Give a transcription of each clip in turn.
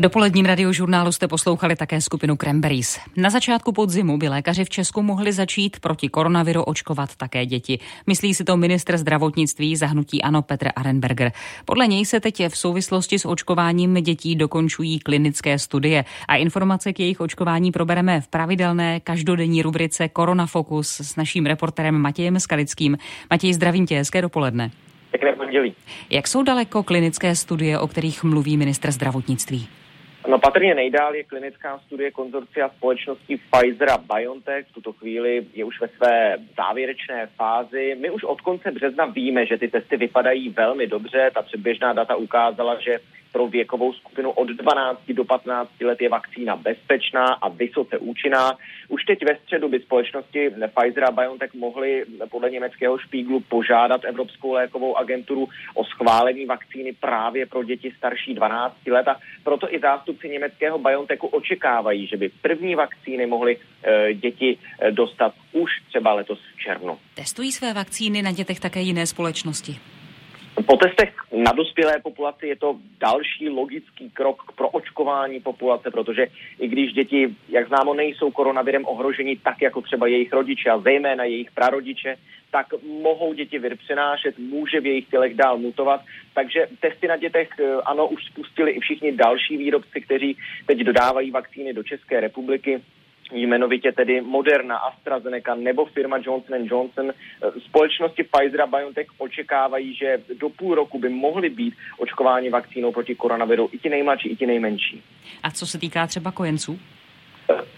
V dopoledním radiožurnálu jste poslouchali také skupinu Cranberries. Na začátku podzimu by lékaři v Česku mohli začít proti koronaviru očkovat také děti. Myslí si to ministr zdravotnictví zahnutí Ano Petr Arenberger. Podle něj se teď v souvislosti s očkováním dětí dokončují klinické studie a informace k jejich očkování probereme v pravidelné každodenní rubrice Koronafokus s naším reporterem Matějem Skalickým. Matěj, zdravím tě, hezké dopoledne. Pěkné pondělí. Jak jsou daleko klinické studie, o kterých mluví ministr zdravotnictví? No patrně nejdál je klinická studie konzorcia společnosti Pfizer a BioNTech. V tuto chvíli je už ve své závěrečné fázi. My už od konce března víme, že ty testy vypadají velmi dobře. Ta předběžná data ukázala, že pro věkovou skupinu od 12 do 15 let je vakcína bezpečná a vysoce účinná. Už teď ve středu by společnosti Pfizer a BioNTech mohly podle německého špíglu požádat Evropskou lékovou agenturu o schválení vakcíny právě pro děti starší 12 let a proto i zástupci německého BioNTechu očekávají, že by první vakcíny mohly e, děti e, dostat už třeba letos v červnu. Testují své vakcíny na dětech také jiné společnosti? Po testech na dospělé populaci je to další logický krok k proočkování populace, protože i když děti, jak známo, nejsou koronavirem ohroženi tak, jako třeba jejich rodiče a zejména jejich prarodiče, tak mohou děti vir přenášet, může v jejich tělech dál mutovat. Takže testy na dětech, eh, ano, už spustili i všichni další výrobci, kteří teď dodávají vakcíny do České republiky jmenovitě tedy Moderna, AstraZeneca nebo firma Johnson Johnson. Společnosti Pfizer a BioNTech očekávají, že do půl roku by mohly být očkováni vakcínou proti koronaviru i ti nejmladší, i ti nejmenší. A co se týká třeba kojenců?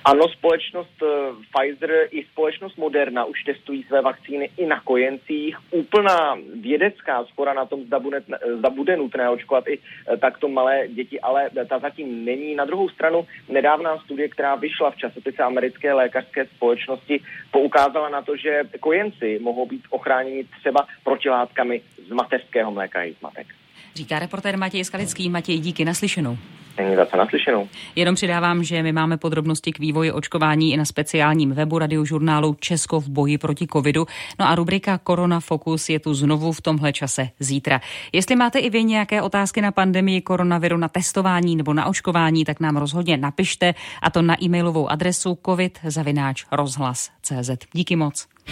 Ano, společnost eh, Pfizer i společnost Moderna už testují své vakcíny i na kojencích. Úplná vědecká spora na tom, zda bude, zda bude nutné očkovat i eh, takto malé děti, ale ta zatím není. Na druhou stranu nedávná studie, která vyšla v časopise americké lékařské společnosti, poukázala na to, že kojenci mohou být ochráněni třeba protilátkami z mateřského mléka i z matek. Říká reportér Matěj Skalický. Matěj, díky naslyšenou. Není za naslyšenou. Jenom přidávám, že my máme podrobnosti k vývoji očkování i na speciálním webu radiožurnálu Česko v boji proti covidu. No a rubrika Korona Focus je tu znovu v tomhle čase zítra. Jestli máte i vy nějaké otázky na pandemii koronaviru, na testování nebo na očkování, tak nám rozhodně napište a to na e-mailovou adresu covid Díky moc.